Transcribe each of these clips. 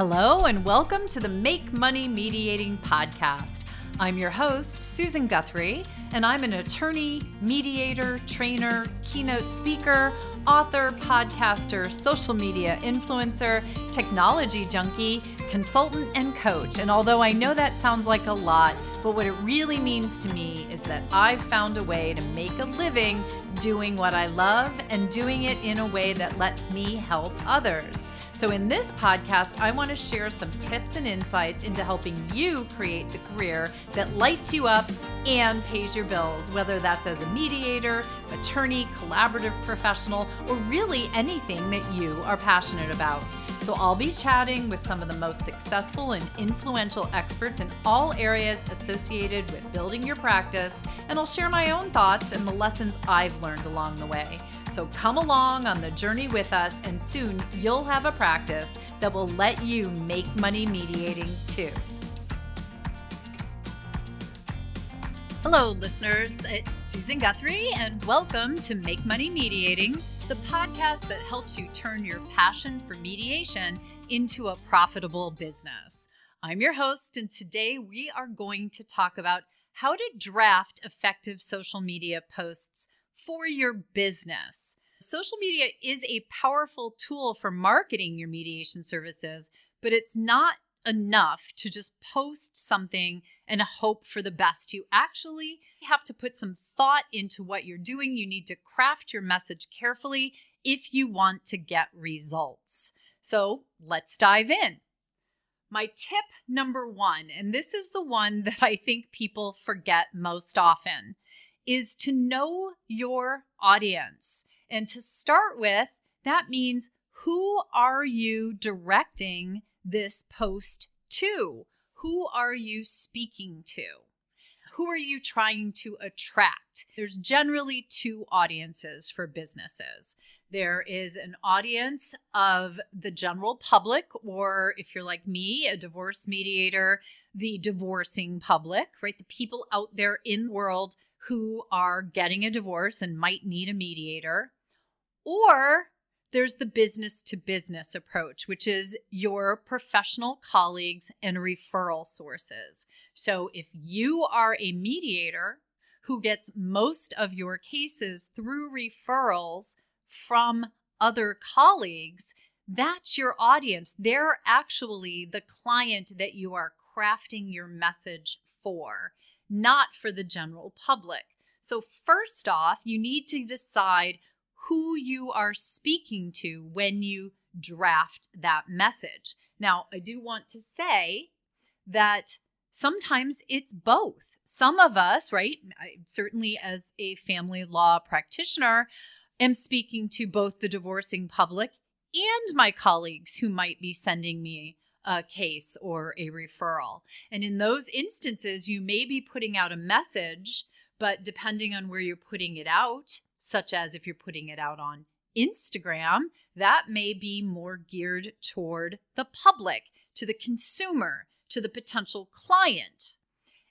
Hello, and welcome to the Make Money Mediating Podcast. I'm your host, Susan Guthrie, and I'm an attorney, mediator, trainer, keynote speaker, author, podcaster, social media influencer, technology junkie, consultant, and coach. And although I know that sounds like a lot, but what it really means to me is that I've found a way to make a living doing what I love and doing it in a way that lets me help others. So, in this podcast, I want to share some tips and insights into helping you create the career that lights you up and pays your bills, whether that's as a mediator, attorney, collaborative professional, or really anything that you are passionate about. So, I'll be chatting with some of the most successful and influential experts in all areas associated with building your practice, and I'll share my own thoughts and the lessons I've learned along the way. So come along on the journey with us, and soon you'll have a practice that will let you make money mediating too. Hello, listeners. It's Susan Guthrie, and welcome to Make Money Mediating, the podcast that helps you turn your passion for mediation into a profitable business. I'm your host, and today we are going to talk about how to draft effective social media posts for your business. Social media is a powerful tool for marketing your mediation services, but it's not enough to just post something and hope for the best. You actually have to put some thought into what you're doing. You need to craft your message carefully if you want to get results. So let's dive in. My tip number one, and this is the one that I think people forget most often, is to know your audience. And to start with, that means who are you directing this post to? Who are you speaking to? Who are you trying to attract? There's generally two audiences for businesses. There is an audience of the general public, or if you're like me, a divorce mediator, the divorcing public, right? The people out there in the world who are getting a divorce and might need a mediator. Or there's the business to business approach, which is your professional colleagues and referral sources. So if you are a mediator who gets most of your cases through referrals from other colleagues, that's your audience. They're actually the client that you are crafting your message for not for the general public. So, first off, you need to decide who you are speaking to when you draft that message. Now, I do want to say that sometimes it's both. Some of us, right, I, certainly as a family law practitioner, am speaking to both the divorcing public and my colleagues who might be sending me a case or a referral. And in those instances, you may be putting out a message, but depending on where you're putting it out, such as if you're putting it out on Instagram, that may be more geared toward the public, to the consumer, to the potential client.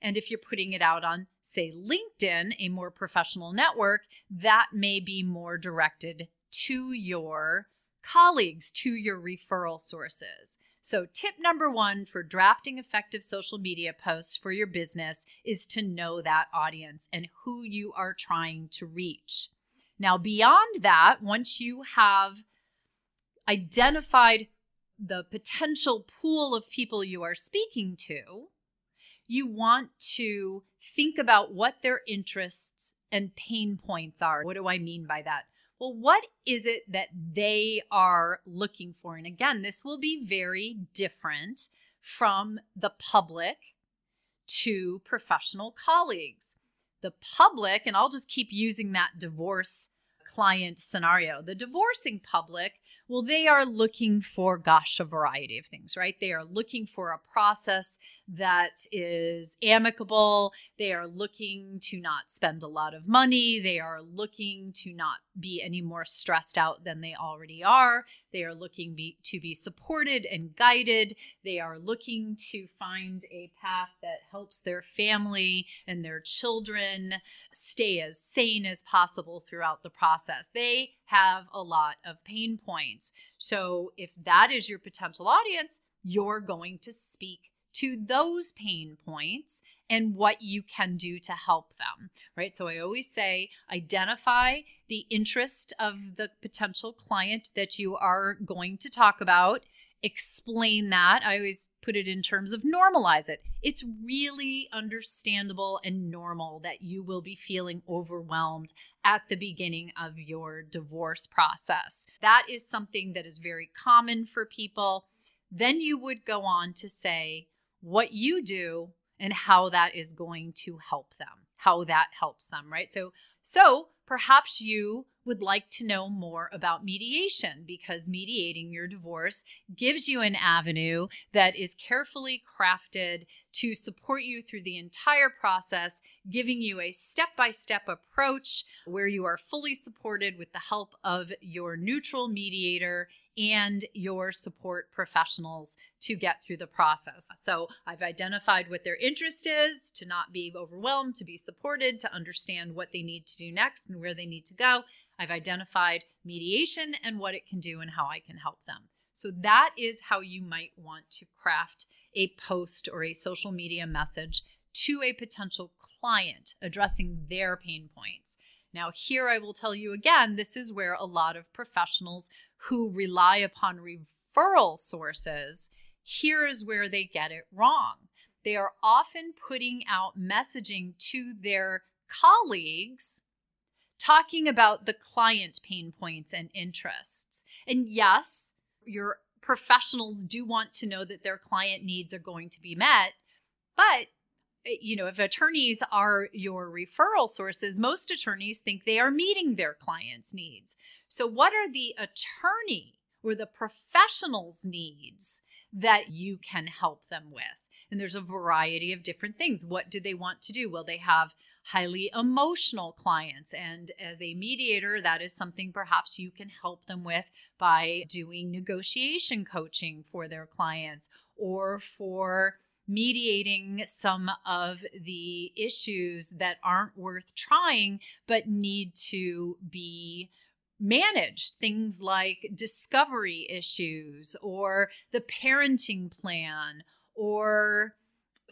And if you're putting it out on, say, LinkedIn, a more professional network, that may be more directed to your colleagues, to your referral sources. So, tip number one for drafting effective social media posts for your business is to know that audience and who you are trying to reach. Now, beyond that, once you have identified the potential pool of people you are speaking to, you want to think about what their interests and pain points are. What do I mean by that? Well, what is it that they are looking for? And again, this will be very different from the public to professional colleagues. The public, and I'll just keep using that divorce client scenario, the divorcing public well, they are looking for, gosh, a variety of things, right? They are looking for a process that is amicable. They are looking to not spend a lot of money. They are looking to not be any more stressed out than they already are. They are looking be, to be supported and guided. They are looking to find a path that helps their family and their children stay as sane as possible throughout the process. They have a lot of pain points. So, if that is your potential audience, you're going to speak to those pain points and what you can do to help them, right? So I always say identify the interest of the potential client that you are going to talk about, explain that. I always put it in terms of normalize it. It's really understandable and normal that you will be feeling overwhelmed at the beginning of your divorce process. That is something that is very common for people. Then you would go on to say what you do and how that is going to help them, how that helps them, right? So, so perhaps you would like to know more about mediation because mediating your divorce gives you an avenue that is carefully crafted to support you through the entire process, giving you a step by step approach where you are fully supported with the help of your neutral mediator and your support professionals to get through the process. So I've identified what their interest is, to not be overwhelmed, to be supported, to understand what they need to do next and where they need to go. I've identified mediation and what it can do and how I can help them. So that is how you might want to craft a post or a social media message to a potential client addressing their pain points. Now, here I will tell you again, this is where a lot of professionals who rely upon referral sources, here is where they get it wrong. They are often putting out messaging to their colleagues talking about the client pain points and interests. And yes, your professionals do want to know that their client needs are going to be met, but eh, you know, if attorneys are your referral sources, most attorneys think they are meeting their clients' needs. So, what are the attorney or the professional's needs that you can help them with? And there's a variety of different things. What do they want to do? Well, they have highly emotional clients. And as a mediator, that is something perhaps you can help them with by doing negotiation coaching for their clients or for mediating some of the issues that aren't worth trying but need to be managed things like discovery issues or the parenting plan or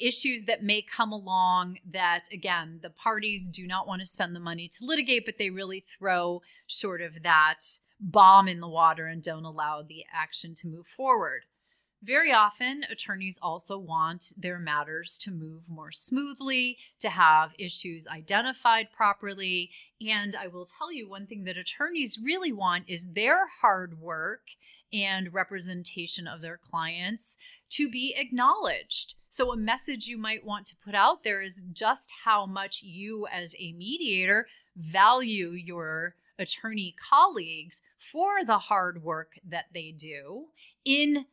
issues that may come along that again the parties do not want to spend the money to litigate but they really throw sort of that bomb in the water and don't allow the action to move forward very often, attorneys also want their matters to move more smoothly, to have issues identified properly. And I will tell you one thing that attorneys really want is their hard work and representation of their clients to be acknowledged. So, a message you might want to put out there is just how much you, as a mediator, value your attorney colleagues for the hard work that they do in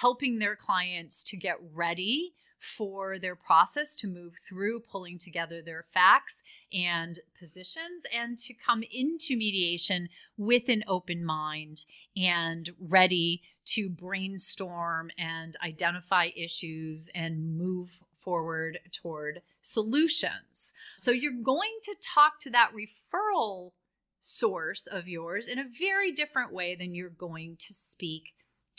helping their clients to get ready for their process to move through pulling together their facts and positions and to come into mediation with an open mind and ready to brainstorm and identify issues and move forward toward solutions. So you're going to talk to that referral source of yours in a very different way than you're going to speak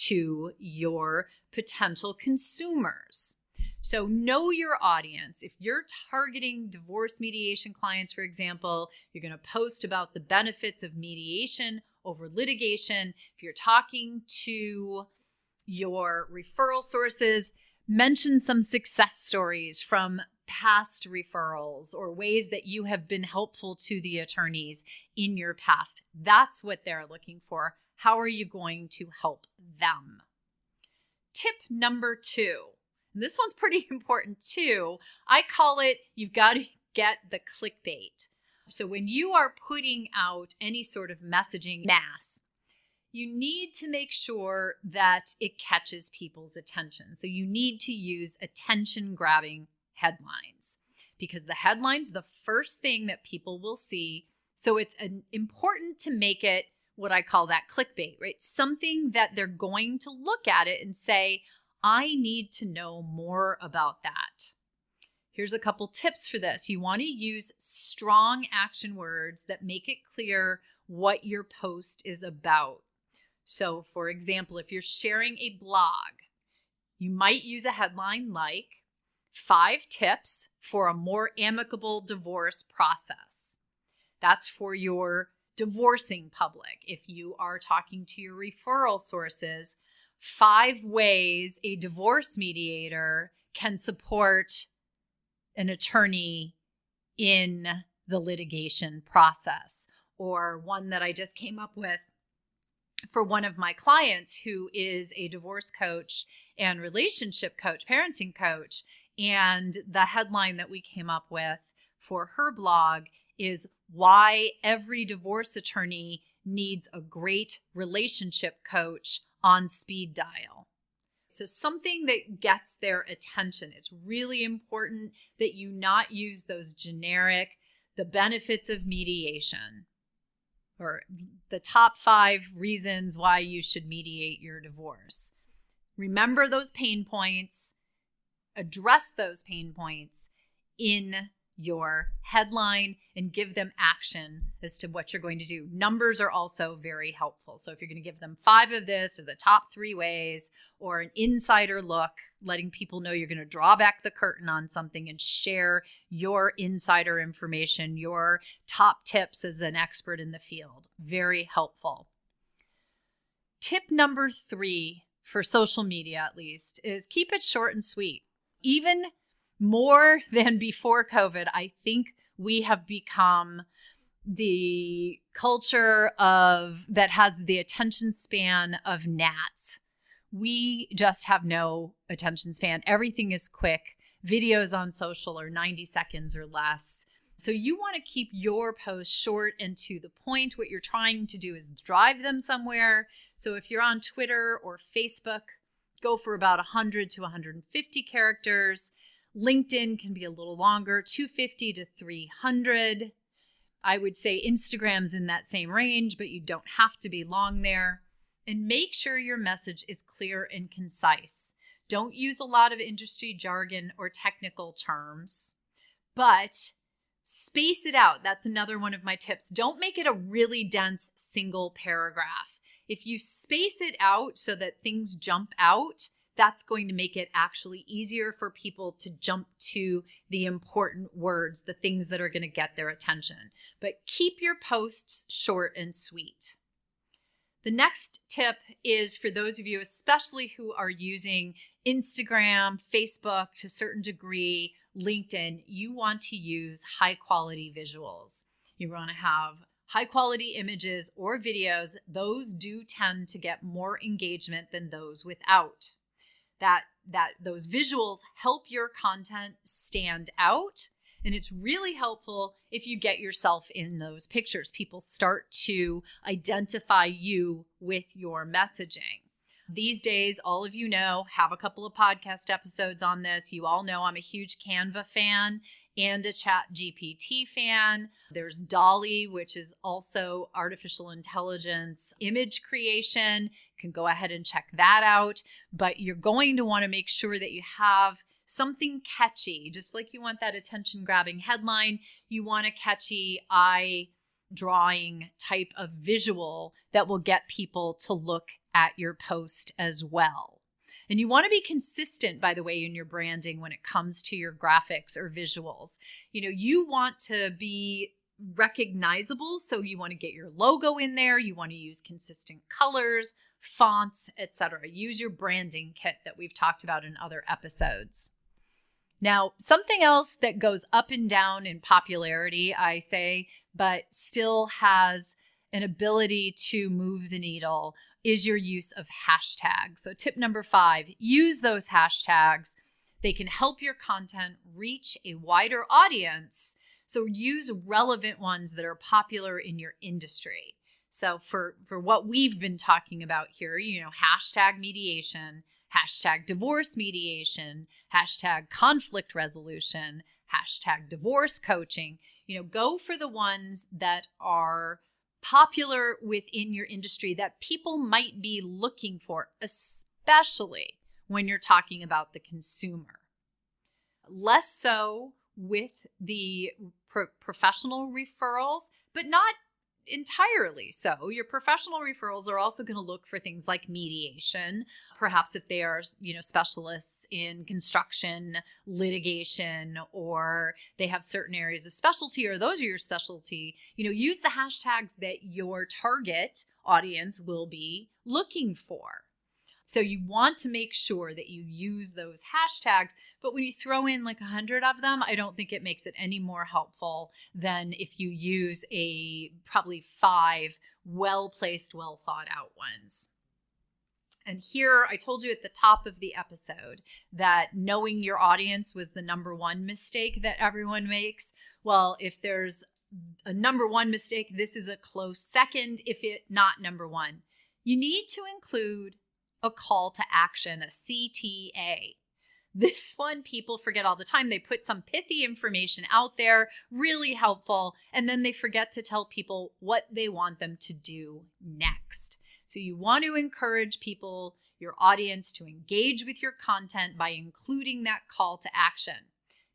to your potential consumers. So, know your audience. If you're targeting divorce mediation clients, for example, you're going to post about the benefits of mediation over litigation. If you're talking to your referral sources, mention some success stories from past referrals or ways that you have been helpful to the attorneys in your past. That's what they're looking for. How are you going to help them? Tip number two. this one's pretty important too. I call it you've got to get the clickbait. So when you are putting out any sort of messaging mass, you need to make sure that it catches people's attention. So you need to use attention grabbing headlines because the headlines the first thing that people will see. So it's an, important to make it what I call that clickbait, right? Something that they're going to look at it and say, I need to know more about that. Here's a couple tips for this. You want to use strong action words that make it clear what your post is about. So, for example, if you're sharing a blog, You might use a headline like Five Tips for a More Amicable Divorce Process. That's for your divorcing public. If you are talking to your referral sources, five ways a divorce mediator can support an attorney in the litigation process. Or one that I just came up with for one of my clients who is a divorce coach and relationship coach, parenting coach. And the headline that we came up with for her blog is Why Every Divorce Attorney Needs a Great Relationship Coach on Speed Dial. So, something that gets their attention. It's really important that you not use those generic, the benefits of mediation or the top five reasons why you should mediate your divorce. Remember those pain points, address those pain points in your headline and give them action as to what you're going to do. Numbers are also very helpful. So if you're going to give them five of this or the top three ways or an insider look, letting people know you're going to draw back the curtain on something and share your insider information, your top tips as an expert in the field. Very helpful. Tip number three for social media, at least, is keep it short and sweet. Even more than before COVID, I think we have become the culture of that has the attention span of gnats. We just have no attention span. Everything is quick. Videos on social are 90 seconds or less. So you want to keep your posts short and to the point. What you're trying to do is drive them somewhere. So if you're on Twitter or Facebook, go for about 100 to 150 characters. LinkedIn can be a little longer, 250 to 300. I would say Instagram's in that same range, but you don't have to be long there. And make sure your message is clear and concise. Don't use a lot of industry jargon or technical terms, but space it out. That's another one of my tips. Don't make it a really dense single paragraph. If you space it out so that things jump out, that's going to make it actually easier for people to jump to the important words, the things that are going to get their attention. But keep your posts short and sweet. The next tip is for those of you, especially who are using Instagram, Facebook to a certain degree, LinkedIn, you want to use high quality visuals. You want to have high quality images or videos. Those do tend to get more engagement than those without that that those visuals help your content stand out and it's really helpful if you get yourself in those pictures people start to identify you with your messaging these days all of you know have a couple of podcast episodes on this you all know i'm a huge canva fan and a chat GPT fan. There's DALL-E, which is also artificial intelligence image creation. Can go ahead and check that out. But you're going to want to make sure that you have something catchy, just like you want that attention grabbing headline, you want a catchy eye drawing type of visual that will get people to look at your post as well. And you want to be consistent, by the way, in your branding when it comes to your graphics or visuals. You know, you want to be recognizable, so you want to get your logo in there, you want to use consistent colors, fonts, etc. Use your branding kit that we've talked about in other episodes. Now, something else that goes up and down in popularity, I say, but still has an ability to move the needle is your use of hashtags. So, tip number five use those hashtags. They can help your content reach a wider audience. So, use relevant ones that are popular in your industry. So, for, for what we've been talking about here, you know, hashtag mediation, hashtag divorce mediation, hashtag conflict resolution, hashtag divorce coaching, you know, go for the ones that are popular within your industry that people might be looking for, especially when you're talking about the consumer. Less so with the pro- professional referrals, but not entirely so. Your professional referrals are also going to look for things like mediation, perhaps if they are, you know, specialists in construction, litigation, or they have certain areas of specialty or those are your specialty, you know, use the hashtags that your target audience will be looking for. So you want to make sure that you use those hashtags. But when you throw in like a hundred of them, I don't think it makes it any more helpful than if you use a probably five well placed, well thought out ones. And here I told you at the top of the episode that knowing your audience was the number one mistake that everyone makes. Well, if there's a number one mistake, this is a close second, if it not number one. You need to include a call to action, a CTA. This one people forget all the time. They put some pithy information out there, really helpful, and then they forget to tell people what they want them to do next. So you want to encourage people, your audience, to engage with your content by including that call to action.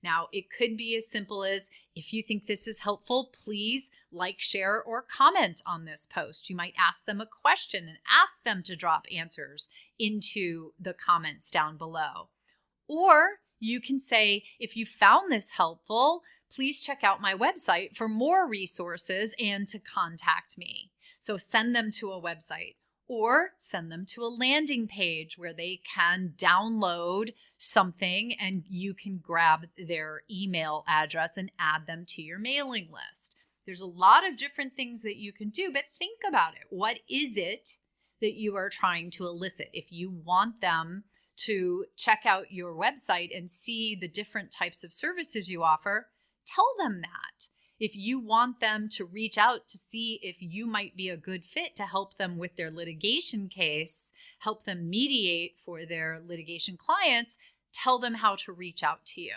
Now, it could be as simple as if you think this is helpful, please like, share, or comment on this post. You might ask them a question and ask them to drop answers into the comments down below. Or you can say, if you found this helpful, please check out my website for more resources and to contact me. So send them to a website or send them to a landing page where they can download something and you can grab their email address and add them to your mailing list. There's a lot of different things that you can do, but think about it. What is it that you are trying to elicit? If you want them to check out your website and see the different types of services you offer, tell them that if you want them to reach out to see if you might be a good fit to help them with their litigation case, help them mediate for their litigation clients, tell them how to reach out to you.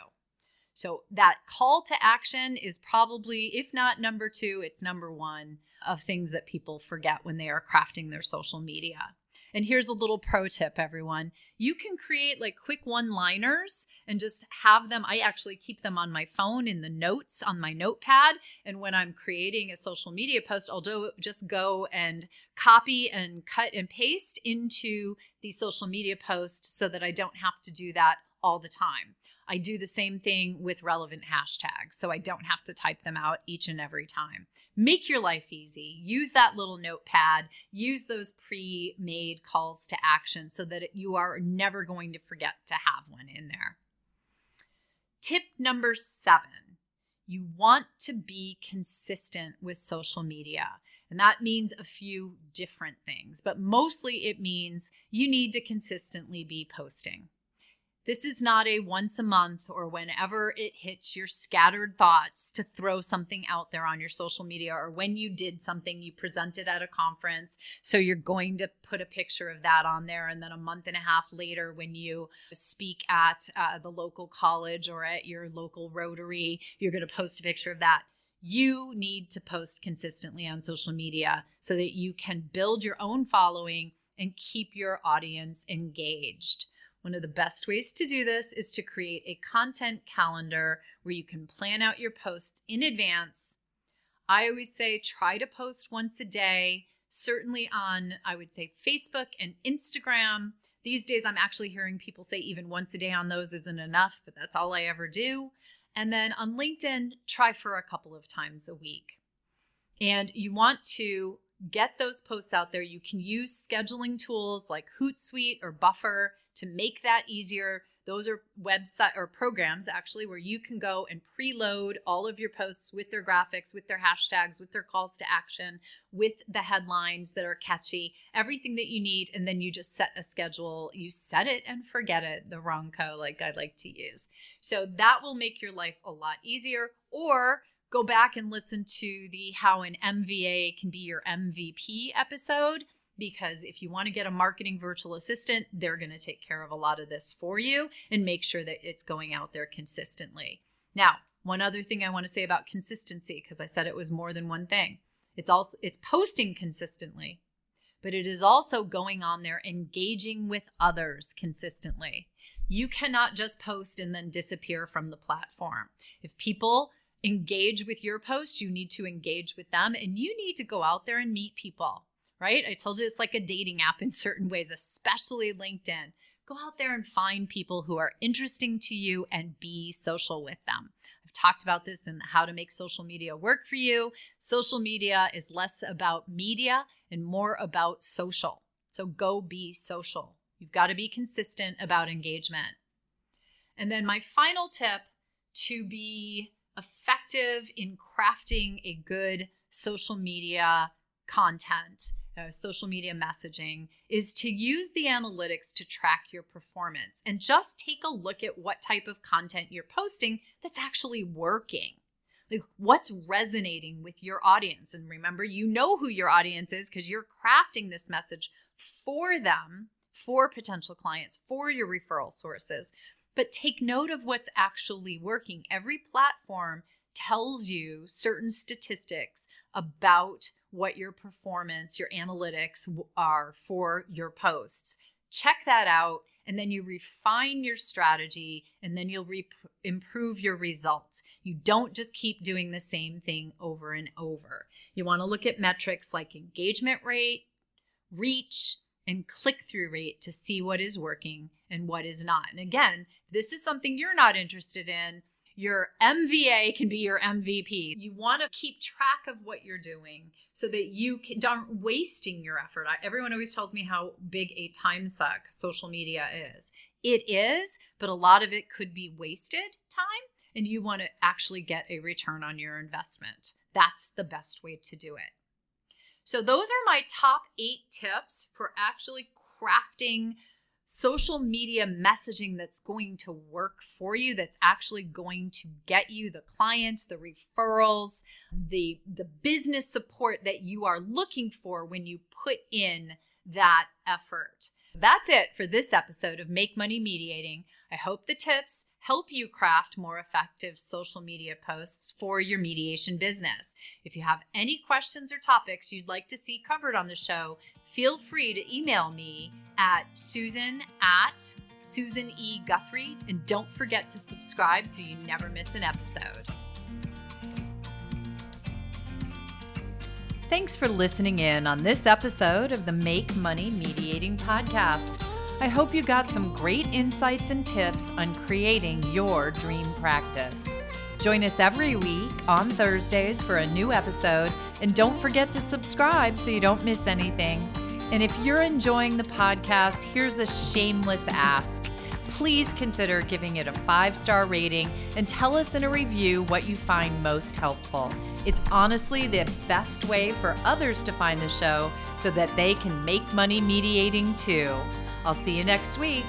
So that call to action is probably, if not number two, it's number one of things that people forget when they are crafting their social media. And here's a little pro tip, everyone. You can create like quick one liners and just have them. I actually keep them on my phone in the notes on my notepad. And when I'm creating a social media post, I'll do, just go and copy and cut and paste into the social media post so that I don't have to do that all the time. I do the same thing with relevant hashtags, so I don't have to type them out each and every time. Make your life easy. Use that little notepad. Use those pre made calls to action so that you are never going to forget to have one in there. Tip number seven you want to be consistent with social media. And that means a few different things, but mostly it means you need to consistently be posting. This is not a once a month or whenever it hits your scattered thoughts to throw something out there on your social media or when you did something you presented at a conference. So you're going to put a picture of that on there. And then a month and a half later, when you speak at uh, the local college or at your local Rotary, you're going to post a picture of that you need to post consistently on social media so that you can build your own following and keep your audience engaged. One of the best ways to do this is to create a content calendar where you can plan out your posts in advance. I always say try to post once a day, certainly on, I would say, Facebook and Instagram. These days, I'm actually hearing people say even once a day on those isn't enough, but that's all I ever do. And then on LinkedIn, try for a couple of times a week. And you want to get those posts out there. You can use scheduling tools like Hootsuite or Buffer to make that easier, those are website or programs actually where you can go and preload all of your posts with their graphics, with their hashtags, with their calls to action, with the headlines that are catchy, everything that you need. And then you just set a schedule. You set it and forget it, the wrong co like I like to use. So that will make your life a lot easier. Or go back and listen to the How an MVA Can Be Your MVP episode because if you want to get a marketing virtual assistant, they're going to take care of a lot of this for you and make sure that it's going out there consistently. Now, one other thing I want to say about consistency because I said it was more than one thing. It's also it's posting consistently, but it is also going on there engaging with others consistently. You cannot just post and then disappear from the platform. If people engage with your post, you need to engage with them, and you need to go out there and meet people, right? I told you it's like a dating app in certain ways, especially LinkedIn. Go out there and find people who are interesting to you and be social with them. I've talked about this and how to make social media work for you. Social media is less about media and more about social. So go be social. You've got to be consistent about engagement. And then my final tip to be effective in crafting a good social media content, uh, social media messaging, is to use the analytics to track your performance and just take a look at what type of content you're posting that's actually working. Like what's resonating with your audience. And remember, you know who your audience is because you're crafting this message for them, for potential clients, for your referral sources but take note of what's actually working. Every platform tells you certain statistics about what your performance, your analytics are for your posts. Check that out and then you refine your strategy and then you'll re- improve your results. You don't just keep doing the same thing over and over. You want to look at metrics like engagement rate, reach, and click through rate to see what is working and what is not. And again, this is something you're not interested in, your MVA can be your MVP. You want to keep track of what you're doing so that you can, aren't wasting your effort. I, everyone always tells me how big a time suck social media is. It is, but a lot of it could be wasted time, and you want to actually get a return on your investment. That's the best way to do it. So, those are my top eight tips for actually crafting social media messaging that's going to work for you that's actually going to get you the clients the referrals the the business support that you are looking for when you put in that effort that's it for this episode of make money mediating i hope the tips help you craft more effective social media posts for your mediation business. If you have any questions or topics you'd like to see covered on the show, feel free to email me at susan at Susan E. Guthrie. And don't forget to subscribe so you never miss an episode. Thanks for listening in on this episode of the Make Money Mediating Podcast. I hope you got some great insights and tips on creating your dream practice. Join us every week on Thursdays for a new episode, and don't forget to subscribe so you don't miss anything. And if you're enjoying the podcast, here's a shameless ask. Please consider giving it a five star rating and tell us in a review what you find most helpful. It's honestly the best way for others to find the show so that they can make money mediating too. I'll see you next week.